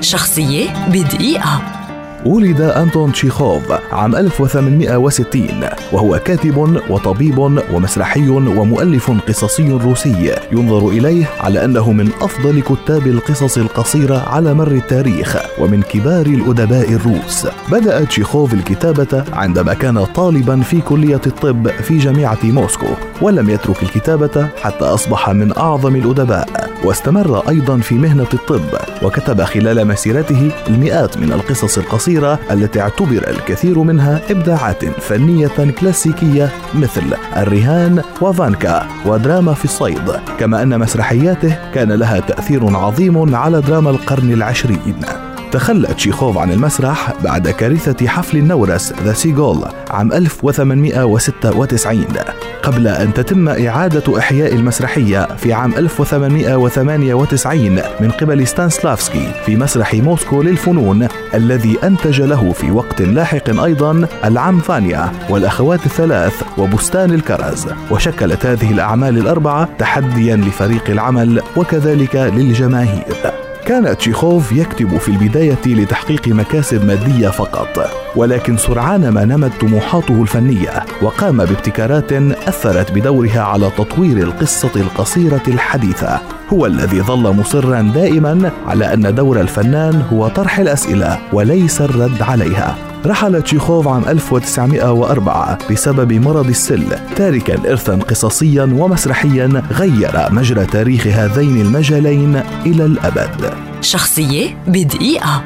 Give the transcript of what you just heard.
شخصية بدقيقة. ولد أنتون تشيخوف عام 1860 وهو كاتب وطبيب ومسرحي ومؤلف قصصي روسي. ينظر إليه على أنه من أفضل كتاب القصص القصيرة على مر التاريخ ومن كبار الأدباء الروس. بدأ تشيخوف الكتابة عندما كان طالبا في كلية الطب في جامعة موسكو ولم يترك الكتابة حتى أصبح من أعظم الأدباء. واستمر أيضا في مهنة الطب وكتب خلال مسيرته المئات من القصص القصيرة التي اعتبر الكثير منها إبداعات فنية كلاسيكية مثل الرهان وفانكا ودراما في الصيد. كما أن مسرحياته كان لها تأثير عظيم على دراما القرن العشرين. تخلى تشيخوف عن المسرح بعد كارثة حفل النورس The Seagull عام 1896 قبل أن تتم إعادة إحياء المسرحية في عام 1898 من قبل ستانسلافسكي في مسرح موسكو للفنون الذي أنتج له في وقت لاحق أيضا العم فانيا والأخوات الثلاث وبستان الكرز. وشكلت هذه الأعمال الأربعة تحديا لفريق العمل وكذلك للجماهير. كان تشيخوف يكتب في البداية لتحقيق مكاسب مادية فقط ولكن سرعان ما نمت طموحاته الفنية وقام بابتكارات أثرت بدورها على تطوير القصة القصيرة الحديثة. هو الذي ظل مصرا دائما على أن دور الفنان هو طرح الأسئلة وليس الرد عليها. رحل تشيخوف عام 1904 بسبب مرض السل تاركا إرثا قصصيا ومسرحيا غير مجرى تاريخ هذين المجالين إلى الأبد. شخصية بدقيقة.